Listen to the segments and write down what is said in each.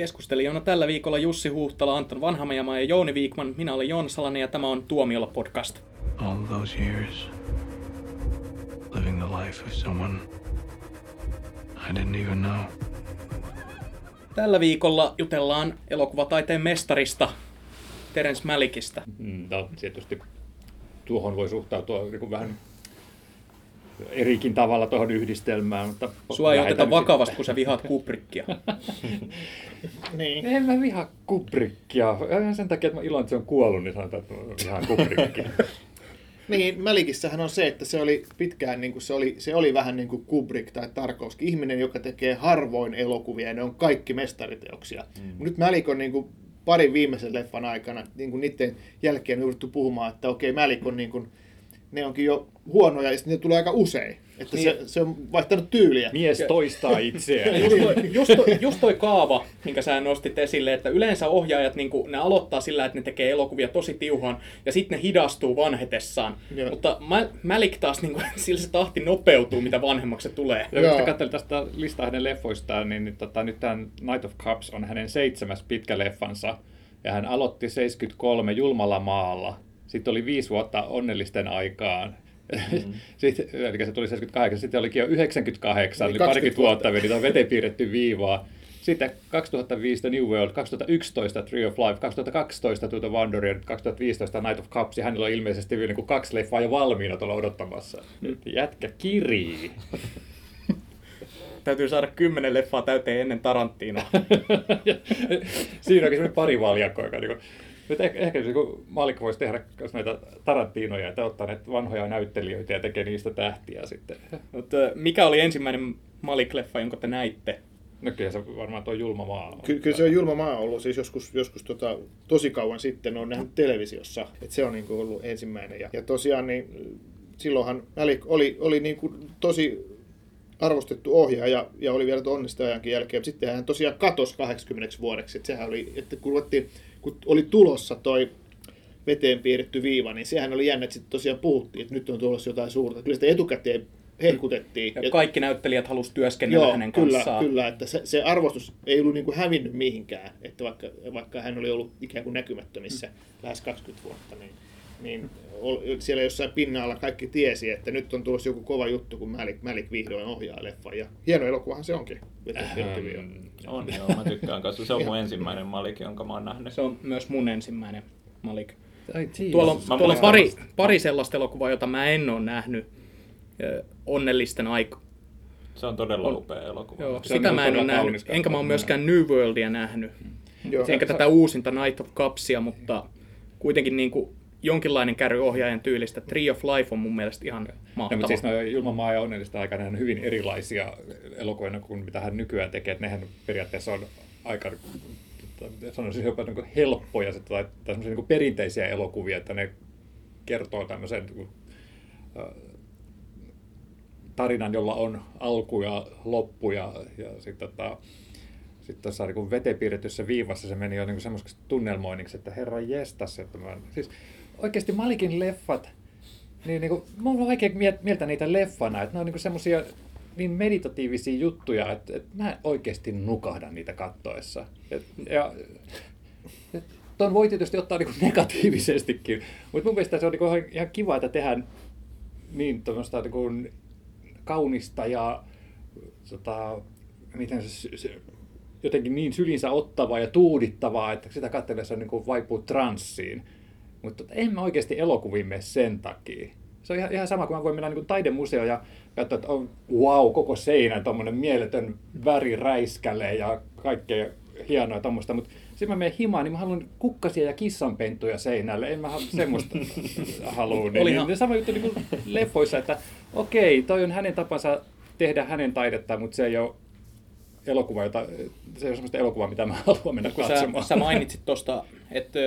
Keskustelijana tällä viikolla Jussi Huhtala, Anton Vanhamajamaa ja Jouni Viikman. Minä olen Joona Salanen ja tämä on Tuomiolla podcast. All those years living the life of someone I didn't even know. Tällä viikolla jutellaan elokuvataiteen mestarista, Terence Malikista. Mm, No, tietysti tuohon voi suhtautua niin kuin vähän erikin tavalla tuohon yhdistelmään. Mutta Sua ei oteta vakavasti, kun sä vihaat Kubrickia. Niin. En mä vihaa Kubrickia. Ihan sen takia, että mä iloin, että se on kuollut, niin sanotaan, että mä vihaan Kubrickia. Niin, Mälikissähän on se, että se oli pitkään, niin kuin se, oli, se oli vähän niin kuin Kubrick tai Tarkovski, ihminen, joka tekee harvoin elokuvia ja ne on kaikki mestariteoksia. Mm. Nyt Mälik on niin kuin parin viimeisen leffan aikana, niin kuin niiden jälkeen on puhumaan, että okei, Mälik on niin kuin, ne onkin jo huonoja ja sitten ne tulee aika usein. Että niin. se, se, on vaihtanut tyyliä. Mies toistaa itseään. just, toi, just, toi, just toi kaava, minkä sä nostit esille, että yleensä ohjaajat niin ne aloittaa sillä, että ne tekee elokuvia tosi tiuhaan ja sitten ne hidastuu vanhetessaan. Joo. Mutta Ma- Malik taas, niin kuin, sillä se tahti nopeutuu, mitä vanhemmaksi se tulee. Ja kun katselin tästä listaa hänen leffoistaan, niin nyt, tota, nyt tämä Night of Cups on hänen seitsemäs pitkä leffansa. Ja hän aloitti 73 Julmalla maalla. Sitten oli viisi vuotta onnellisten aikaan. Mm. Sitten, eli se tuli 78, sitten olikin jo 98, Eli eli parikymmentä 20 vuotta meni tuon veteen piirretty viivaa. Sitten 2005 The New World, 2011 Tree of Life, 2012 To the Wanderer, ja nyt 2015 Night of Cups, ja hänellä on ilmeisesti vielä niin kuin kaksi leffaa jo valmiina tuolla odottamassa. Nyt jätkä kirii. Täytyy saada kymmenen leffaa täyteen ennen Tarantinoa. Siinä onkin semmoinen pari valjakko, joka niin nyt ehkä, ehkä niin Malik voisi tehdä näitä Tarantinoja, että ottaa näitä vanhoja näyttelijöitä ja tekee niistä tähtiä sitten. Mutta mikä oli ensimmäinen Malik-leffa, jonka te näitte? No kyllä se varmaan tuo julma maa on. Ky- kyllä se on julma maa ollut, siis joskus, joskus tota, tosi kauan sitten on nähnyt televisiossa, että se on niin kuin ollut ensimmäinen. Ja, ja tosiaan niin silloinhan Malik oli, oli niin kuin tosi arvostettu ohjaaja ja oli vielä onnistajankin jälkeen. Sitten hän tosiaan katosi 80 vuodeksi. Että sehän oli, että kun, ruvettiin, kun oli tulossa toi veteen piirretty viiva, niin sehän oli jännä, että sitten tosiaan puhuttiin, että nyt on tulossa jotain suurta. Kyllä sitä etukäteen hehkutettiin. Ja kaikki näyttelijät halusi työskennellä Joo, hänen kyllä, kanssaan. kyllä, että se, se arvostus ei ollut niin kuin hävinnyt mihinkään, että vaikka, vaikka hän oli ollut ikään kuin näkymättömissä mm. lähes 20 vuotta, niin, niin siellä jossain pinnalla kaikki tiesi, että nyt on tulossa joku kova juttu, kun Malik, Malik vihdoin ohjaa leffan, ja hieno elokuvahan se onkin. Viiva. On, joo, mä tykkään kanssa. Se on mun ensimmäinen Malik, jonka mä oon nähnyt. Se on myös mun ensimmäinen Malik. Tuolla on, Mä tuolla on pari, pari sellaista elokuvaa, jota mä en ole nähnyt. Ö, Onnellisten aika. Se on todella On. upea elokuva. Joo, Se on sitä mä en ole nähnyt. Enkä mä ole myöskään New Worldia nähnyt. Joo, Enkä tätä uusinta Night of Cupsia, mutta kuitenkin niin kuin jonkinlainen käry ohjaajan tyylistä. Tree of Life on mun mielestä ihan No, mahtava. mutta siis no, Julma maa ja onnellista aikana on hyvin erilaisia elokuvia kuin mitä hän nykyään tekee. Että nehän periaatteessa on aika sanoisin jopa niin helppoja tai, tai niin perinteisiä elokuvia, että ne kertoo tämmöisen niin kuin, äh, tarinan, jolla on alku ja loppu ja, ja sitten tota, sitten tuossa niin veteen piirretyssä viivassa se meni jo niin semmoiseksi tunnelmoinniksi, että herra jestas, että mä, siis oikeasti Malikin leffat, niin, niin kuin, mun on vaikea mieltää niitä leffana, että ne on niin semmoisia niin meditatiivisia juttuja, että, että mä oikeasti nukahdan niitä kattoessa. Et, ja, et, ton voi tietysti ottaa niin negatiivisestikin, mutta mun mielestä se on niin ihan, kiva, että tehdään niin niin kuin kaunista ja tota, miten se, se, jotenkin niin sylinsä ottavaa ja tuudittavaa, että sitä katsellessa niin kuin vaipuu transsiin. Mutta en mä oikeasti elokuviin mene sen takia. Se on ihan, ihan sama, kun mä voin mennä niin taidemuseoon ja katsoa, että on wow, koko seinä, tuommoinen mieletön väriräiskäle ja kaikkea hienoa tuommoista, mutta sitten mä menen himaan, niin mä haluan kukkasia ja kissanpentuja seinälle, en mä halua semmoista halua. Niin, niin, sama juttu niin kuin leffoissa, että okei, toi on hänen tapansa tehdä hänen taidetta, mutta se ei ole elokuva, jota, se ei ole semmoista elokuvaa, mitä mä haluan mennä kun sä, katsomaan. sä mainitsit tuosta, että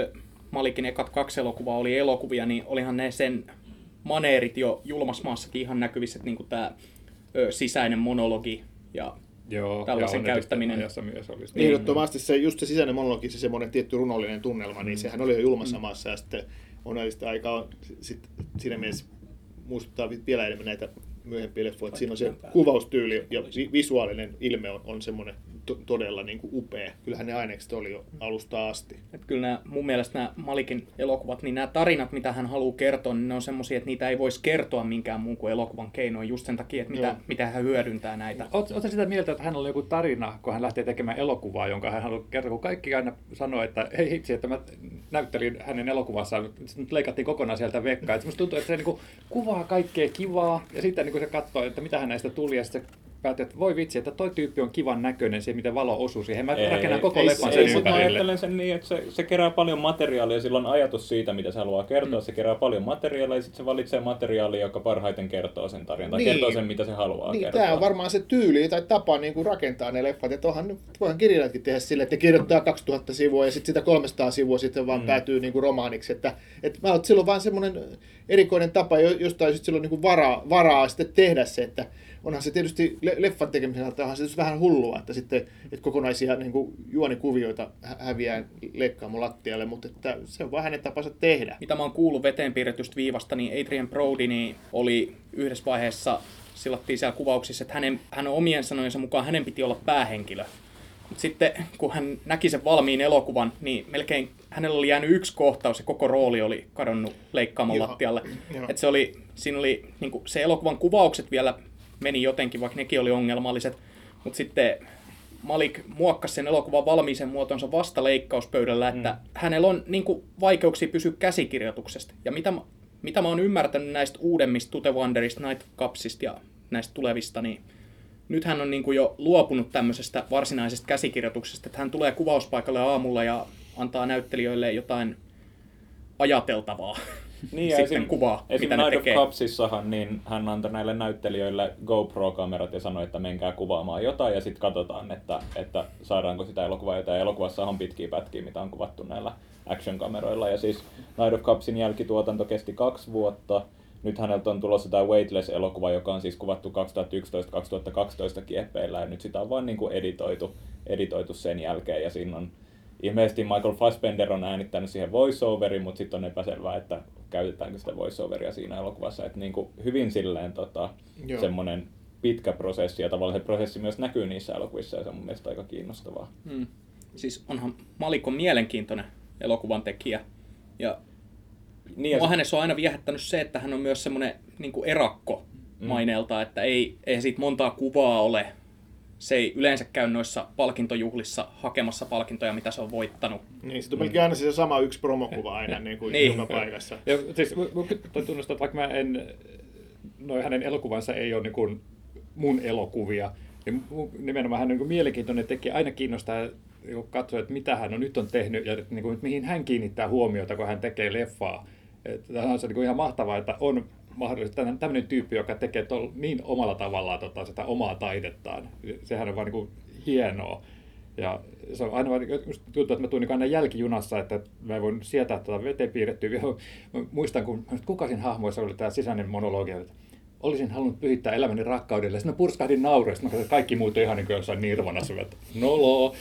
Malikin ekat kaksi elokuvaa oli elokuvia, niin olihan ne sen maneerit jo julmasmaassakin ihan näkyvissä, että niinku tämä sisäinen monologi ja Joo, tällaisen ja käyttäminen. ajassa myös olisi. Niin. Ehdottomasti se, just se sisäinen monologi, se semmoinen tietty runollinen tunnelma, niin sehän oli jo julmassa maassa ja sitten onnellista aikaa on sit, siinä mielessä muistuttaa vi- vielä enemmän näitä myöhempiä leffoja, että siinä on se kuvaustyyli ja vi- visuaalinen ilme on, on semmoinen to, todella niin kuin upea. Kyllähän ne ainekset oli jo alusta asti. Että kyllä nämä, mun mielestä nämä Malikin elokuvat, niin nämä tarinat, mitä hän haluaa kertoa, niin ne on semmoisia, että niitä ei voisi kertoa minkään muun kuin elokuvan keinoin, just sen takia, että mitä, Joo. mitä hän hyödyntää näitä. Oletko sitä mieltä, että hänellä oli joku tarina, kun hän lähtee tekemään elokuvaa, jonka hän haluaa kertoa, kun kaikki aina sanoo, että hei hitsi, että mä näyttelin hänen elokuvassaan, sitten leikattiin kokonaan sieltä vekkaa. Musta tuntuu, että se niin kuvaa kaikkea kivaa, ja sitten niin se katsoo, että mitä hän näistä tuli, ja sitten se päätti, että voi vitsi, että toi tyyppi on kivan näköinen, se miten valo osuu siihen. Mä rakennan koko ei, leffan ei, sen Ei, mutta mä ympärille. ajattelen sen niin, että se, se kerää paljon materiaalia, sillä on ajatus siitä, mitä se haluaa kertoa. Se kerää paljon materiaalia ja sitten se valitsee materiaalia, joka parhaiten kertoo sen tarinan. Tai Niin. kertoo sen, mitä se haluaa Niin, kertoa. tämä on varmaan se tyyli tai tapa niin kuin rakentaa ne leffat. Että onhan, nyt- voihan kirjailijatkin tehdä sille, että ne kirjoittaa 2000 sivua ja sitten sitä 300 sivua sitten vaan mm. päätyy niin kuin romaaniksi. Että, että mä oon silloin vaan semmoinen erikoinen tapa, jo- josta ei sit silloin niin kuin varaa, varaa sitten tehdä se, että onhan se tietysti le- leffan tekemisen osalta onhan se tietysti vähän hullua, että sitten että kokonaisia niin kuin juonikuvioita hä- häviää leikkaamon lattialle, mutta että se on vaan hänen tapansa tehdä. Mitä mä oon kuullut veteen piirretystä viivasta, niin Adrian Brody niin oli yhdessä vaiheessa, sillattiin siellä kuvauksissa, että hänen, hänen omien sanojensa mukaan hänen piti olla päähenkilö. Mut sitten kun hän näki sen valmiin elokuvan, niin melkein hänellä oli jäänyt yksi kohtaus ja koko rooli oli kadonnut leikkaamon Joo, lattialle. Et se oli, siinä oli niin se elokuvan kuvaukset vielä meni jotenkin, vaikka nekin oli ongelmalliset. Mutta sitten Malik muokkasi sen elokuvan valmiisen muotonsa vasta leikkauspöydällä, että mm. hänellä on niin kuin, vaikeuksia pysyä käsikirjoituksesta. Ja mitä, mä- mitä mä oon ymmärtänyt näistä uudemmista Tute Wanderista, Night Cupsista ja näistä tulevista, niin nyt hän on niin kuin jo luopunut tämmöisestä varsinaisesta käsikirjoituksesta, että hän tulee kuvauspaikalle aamulla ja antaa näyttelijöille jotain ajateltavaa. Niin, ja sitten esim, kuvaa, esim mitä ne tekee. Cupsissahan, niin hän antoi näille näyttelijöille GoPro-kamerat ja sanoi, että menkää kuvaamaan jotain ja sitten katsotaan, että, että saadaanko sitä elokuvaa jotain. Elokuvassa on pitkiä pätkiä, mitä on kuvattu näillä action-kameroilla. Ja siis Night of Cupsin jälkituotanto kesti kaksi vuotta. Nyt häneltä on tulossa tämä Weightless-elokuva, joka on siis kuvattu 2011-2012 kieppeillä ja nyt sitä on vaan niin kuin editoitu, editoitu sen jälkeen ja siinä on ilmeisesti Michael Fassbender on äänittänyt siihen voiceoverin, mutta sitten on epäselvää, että käytetäänkö sitä voiceoveria siinä elokuvassa. Että niin kuin hyvin silleen tota, Joo. semmoinen pitkä prosessi ja tavallaan se prosessi myös näkyy niissä elokuvissa ja se on mun mielestä aika kiinnostavaa. Mm. Siis onhan Malik on mielenkiintoinen elokuvan tekijä. Ja Niin, Mua sit- hänessä on aina viehättänyt se, että hän on myös semmoinen niin erakko maineelta, että ei, ei siitä montaa kuvaa ole. Se ei yleensä käy noissa palkintojuhlissa hakemassa palkintoja, mitä se on voittanut. Niin, sitten on melkein aina se sama yksi promokuva aina niin kuin Niin. joka paikassa. Ja siis mun- mun täytyy tunnustaa, että vaikka mä en, noi hänen elokuvansa ei ole niin kuin mun elokuvia, niin mun- nimenomaan hän on niin mielenkiintoinen tekijä. Aina kiinnostaa niin katsoa, että mitä hän on nyt on tehnyt ja niin kuin, mihin hän kiinnittää huomiota, kun hän tekee leffaa. Että Tämä on se niin kuin ihan mahtavaa, että on mahdollisesti tämmöinen- tyyppi, joka tekee tol, niin omalla tavallaan tota, sitä omaa taidettaan. Sehän on vaan niin kuin hienoa. Ja se on aina just tuntuu, että mä tuun niin aina jälkijunassa, että mä en voi sietää tätä veteen piirrettyä. Mä muistan, kun kuka siinä hahmoissa oli tämä sisäinen monologi, että olisin halunnut pyhittää elämäni rakkaudelle. Sitten mä purskahdin naureesta, mä että kaikki muut on ihan niin kuin jossain nirvanassa, että nolo.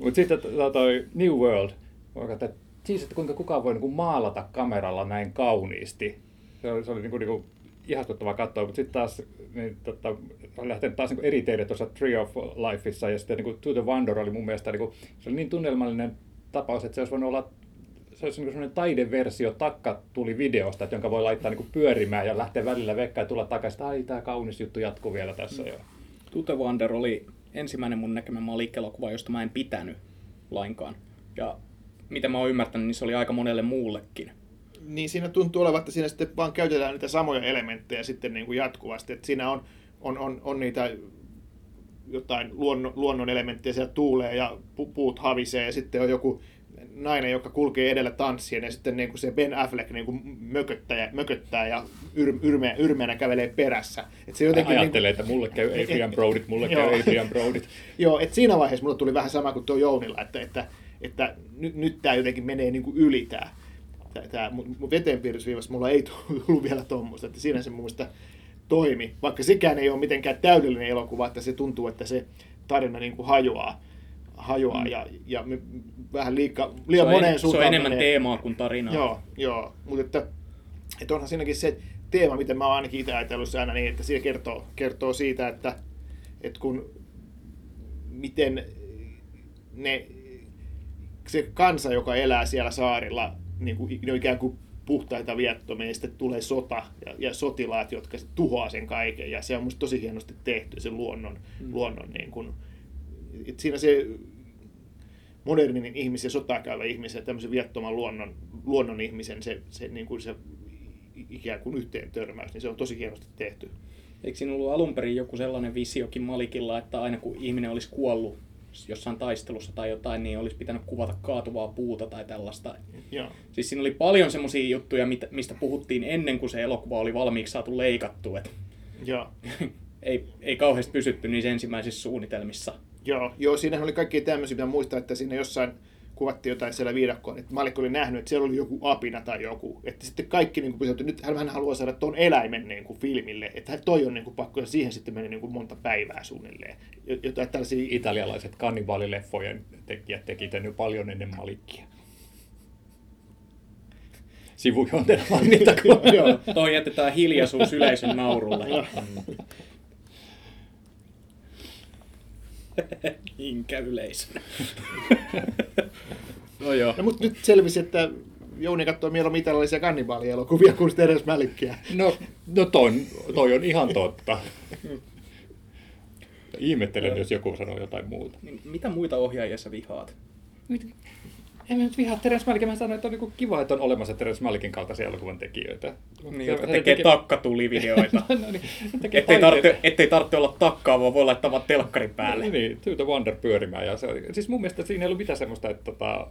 Mutta sitten to- toi New World, mä katsoin, että siis, että kuinka kukaan voi niin kuin maalata kameralla näin kauniisti. Se oli, se oli niin kuin, niin kuin ihastuttavaa katsoa, mutta sitten taas niin, tota, olen lähtenyt taas niin eri teille tuossa Tree of Lifeissa ja sitten niin kuin To the Wonder oli mun mielestä niin kuin, se oli niin tunnelmallinen tapaus, että se olisi voinut olla se olisi niin sellainen taideversio takka tuli videosta, että jonka voi laittaa niin pyörimään ja lähteä välillä vekkaan ja tulla takaisin, että ai tämä kaunis juttu jatkuu vielä tässä. Mm. Tute Wander oli ensimmäinen mun näkemä Malik-elokuva, josta mä en pitänyt lainkaan. Ja mitä mä oon ymmärtänyt, niin se oli aika monelle muullekin. Niin siinä tuntuu olevan, että siinä sitten vaan käytetään niitä samoja elementtejä sitten niin kuin jatkuvasti. Että siinä on, on, on, on niitä jotain luonnon, luonnon elementtejä, siellä tuulee ja pu- puut havisee ja sitten on joku nainen, joka kulkee edellä tanssien ja sitten niin kuin se Ben Affleck niin kuin mököttää, mököttää ja yr, yrmeä, yrmeänä kävelee perässä. Et se jotenkin niin Ajattelee, että mulle käy Adrian Brodyt, mulle Joo. käy Adrian Brodyt. Joo, että siinä vaiheessa mulle tuli vähän sama kuin tuo Jounilla, että, että, että nyt, nyt tämä jotenkin menee niin kuin yli tämä. Tämä, mun veteenpiirrysviivassa mulla ei tullut vielä tuommoista, että siinä se mun mielestä toimi. Vaikka sekään ei ole mitenkään täydellinen elokuva, että se tuntuu, että se tarina niin kuin hajoaa, hajoaa ja, ja me, vähän liika, Se liian on, moneen en, se on suuntaan enemmän menee. teemaa kuin tarinaa. Joo, joo. mutta että, että onhan siinäkin se teema, miten mä oon ainakin itse ajatellut se aina niin, että siinä kertoo, kertoo siitä, että, että kun miten ne, se kansa, joka elää siellä saarilla, niin kuin, ne on ikään kuin puhtaita viattomia, ja sitten tulee sota ja, ja sotilaat, jotka sit tuhoaa sen kaiken, ja se on musta tosi hienosti tehty, se luonnon, mm. luonnon niin kuin, et siinä se modernin ihmisen, sotaa käyvä ihmisen, tämmöisen viattoman luonnon, luonnon ihmisen, se, se, niin kuin se ikään kuin yhteen törmäys, niin se on tosi hienosti tehty. Eikö siinä ollut alun perin joku sellainen visiokin Malikilla, että aina kun ihminen olisi kuollut jossain taistelussa tai jotain, niin olisi pitänyt kuvata kaatuvaa puuta tai tällaista. Joo. Siis siinä oli paljon semmoisia juttuja, mistä puhuttiin ennen kuin se elokuva oli valmiiksi saatu leikattu. Et Joo. ei, ei kauheasti pysytty niissä ensimmäisissä suunnitelmissa. Joo, joo, siinähän oli kaikki tämmöisiä, mitä muistaa, että siinä jossain kuvattiin jotain siellä viidakkoon, että Malik oli nähnyt, että siellä oli joku apina tai joku. Että sitten kaikki niin kuin, että nyt hän haluaa saada tuon eläimen niin kuin filmille, että toi on niin kuin, pakko, ja siihen sitten meni niin kuin monta päivää suunnilleen. Jotain tällaisia... Italialaiset kannibaalileffojen tekijät teki tämän jo paljon ennen Malikkia. Sivujuonteena mainittakoon. Joo, toi jätetään hiljaisuus yleisön naurulle. Minkä yleisö. no joo. No, mutta nyt selvisi, että Jouni katsoo mieluummin italialaisia kannibaalielokuvia kuin sitten edes Mälikkiä. No, no toi, toi on ihan totta. Ihmettelen, jos joku sanoo jotain muuta. Niin, mitä muita ohjaajia sä vihaat? En mä nyt vihaa Terence Malikia, mä sanoin, että on niin kiva, että on olemassa Terence Malikin kaltaisia elokuvan tekijöitä. Niin, jotka tekee teke... takkatulivideoita. no niin, tekee ettei, tarvitse, ettei tarvitse olla takkaa, vaan voi laittaa vaan telkkarin päälle. Niin, niin To the Wonder pyörimään. Ja se, siis mun mielestä siinä ei ollut mitään semmoista, että tota,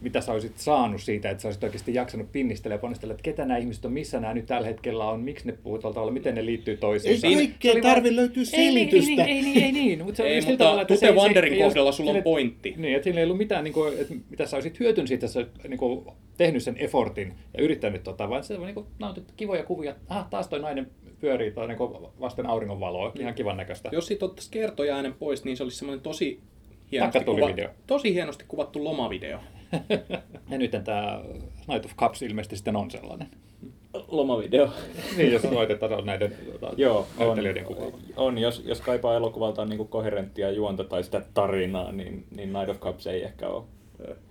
mitä sä olisit saanut siitä, että sä olisit oikeasti jaksanut pinnistellä ja ponnistella, että ketä nämä ihmiset on, missä nämä nyt tällä hetkellä on, miksi ne puhuu tuolla tavalla, miten ne liittyy toisiinsa. Ei kaikkea tarvitse löytyä selitystä. Ei, ei, ei, ei, niin, mutta se ei, mutta tavalla, että Tute Wanderin kohdalla sulla on pointti. Niin, että siinä ei ollut mitään, niin kuin, että mitä sä olisit hyötynyt siitä, että sä niin kuin, tehnyt sen effortin ja yrittänyt tota, vaan se on niin kuin, nautit kivoja kuvia. Ah, taas toi nainen pyörii tai niin vasten auringonvaloa, ihan kivan näköistä. Jos siitä ottaisiin kertoja äänen pois, niin se olisi semmoinen tosi hienosti, kuva, tosi hienosti kuvattu lomavideo. ja nyt tämä Night of Cups ilmeisesti sitten on sellainen. Lomavideo. niin, jos laitetaan näiden Joo, on, on, jos, jos kaipaa elokuvalta niin koherenttia juonta tai sitä tarinaa, niin, niin Night of Cups ei ehkä ole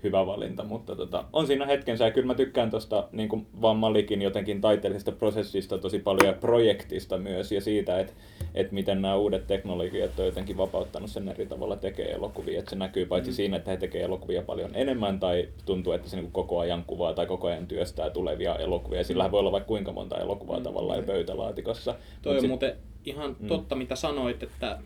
hyvä valinta, mutta tota, on siinä hetkensä ja kyllä mä tykkään tuosta niin kuin vaan Malikin jotenkin taiteellisesta prosessista tosi paljon ja projektista myös ja siitä, että, että miten nämä uudet teknologiat on jotenkin vapauttanut sen eri tavalla tekee elokuvia, että se näkyy paitsi mm. siinä, että he tekee elokuvia paljon enemmän tai tuntuu, että se niin koko ajan kuvaa tai koko ajan työstää tulevia elokuvia ja sillä voi olla vaikka kuinka monta elokuvaa mm. tavallaan pöytälaatikossa. Toi on sit... muuten ihan mm. totta, mitä sanoit, että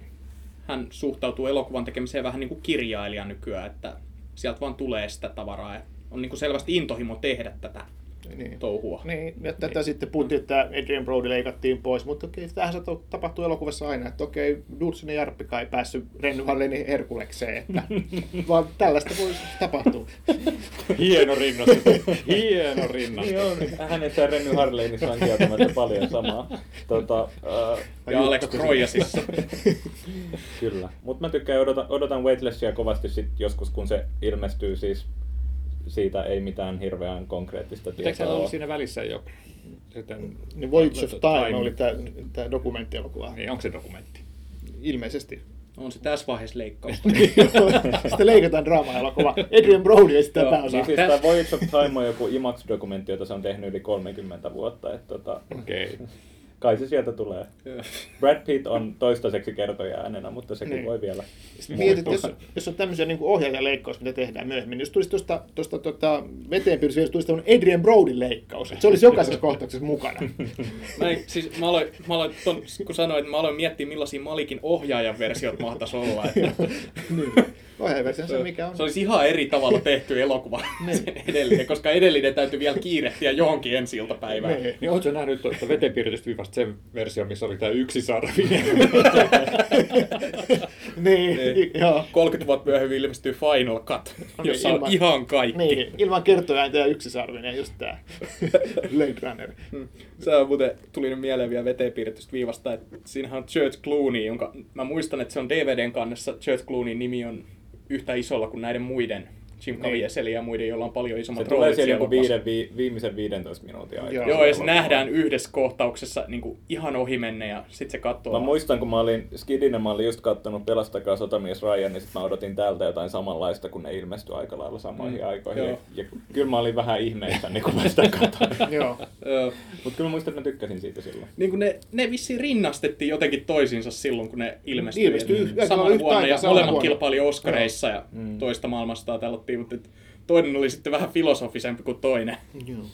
hän suhtautuu elokuvan tekemiseen vähän niin kuin kirjailija nykyään, että sieltä vaan tulee sitä tavaraa. Ja on niin kuin selvästi intohimo tehdä tätä niin. touhua. Niin, ja tätä niin. sitten puhuttiin, että Adrian Brody leikattiin pois, mutta okei, tähän se tapahtuu elokuvassa aina, että okei, Dudson ja Jarppika ei päässyt Renny Harlinin Herkulekseen, että vaan tällaista voi tapahtua. Hieno rinnastus, hieno rinnastus. niin hänet ja Renny Harlinissa on kieltämättä paljon samaa. Tota, uh, ja Alex Troyasissa. Kyllä, mutta mä tykkään, odotan, odotan Weightlessia kovasti sit joskus, kun se ilmestyy siis siitä ei mitään hirveän konkreettista tietoa Eikö se ollut siinä välissä jo? Sitten, niin Voyage of Time, time. oli tämä dokumenttielokuva. Niin, onko se dokumentti? Ilmeisesti. On se tässä vaiheessa leikkaus. Sitten leikataan draama-elokuva. Adrian Brody esittää pääosaa. Niin siis tämä Voyage of Time on joku IMAX-dokumentti, jota se on tehnyt yli 30 vuotta. Että tota, Okei. Okay. Kai se sieltä tulee. Brad Pitt on toistaiseksi kertoja äänenä, mutta sekin niin. voi vielä Mietit, jos, jos on tämmöisiä niin ohjaajaleikkaus, mitä tehdään myöhemmin, niin jos tulisi tuosta, tuosta tuota, veteen piirissä, jos tulisi tämmöinen Adrian Brody leikkaus, että se olisi jokaisessa kohtauksessa mukana. mä, en, siis, mä aloin, mä aloin ton, kun sanoin, että mä aloin miettiä, millaisia Malikin ohjaajan versiot mahtaisi olla. Että... niin. Ohjaajaversio se mikä on. Se olisi ihan eri tavalla tehty elokuva niin. edellinen, koska edellinen täytyy vielä kiirehtiä johonkin ensi iltapäivään. Niin, niin oletko nähnyt tuota vetenpiirretystä vivasta sen versio, missä oli tämä yksisarvinen? niin, niin, joo. 30 vuotta myöhemmin ilmestyy Final Cut, no, jossa ilman, on ihan kaikki. Niin, ilman kertoja ja yksisarvinen, just tämä Blade Runner. Hmm. Se on muuten, tuli nyt mieleen vielä vetenpiirretystä viivasta, että siinähän on Church Clooney, jonka mä muistan, että se on DVDn kannessa, Church Clooneyn nimi on yhtä isolla kuin näiden muiden Jim Caviezelin ja muiden, joilla on paljon isommat Se tulee siellä joku viiden, vi, viimeisen 15 minuutin aikana. Joo. Joo, ja se nähdään yhdessä kohtauksessa niin kuin ihan ohi menne ja sitten se katsoo. Mä muistan, kun mä olin Skidinä, mä olin just kattonut Pelastakaa sotamies Ryan, niin sit mä odotin täältä jotain samanlaista, kun ne ilmestyi aika lailla samoihin Mm, aikoihin. joo. Ja kyllä mä olin vähän ihmeessä, niin kun mä sitä katsoin. Joo. Joo. Mutta kyllä mä muistan, että mä tykkäsin siitä silloin. niin kuin ne, ne vissiin rinnastettiin jotenkin toisiinsa silloin, kun ne ilmestyi. Ilmestyi samana vuonna aikaa, ja molemmat kilpaili Oscareissa ja Mm. toista maailmasta tällattiin, mutta toinen oli sitten vähän filosofisempi kuin toinen. Joo.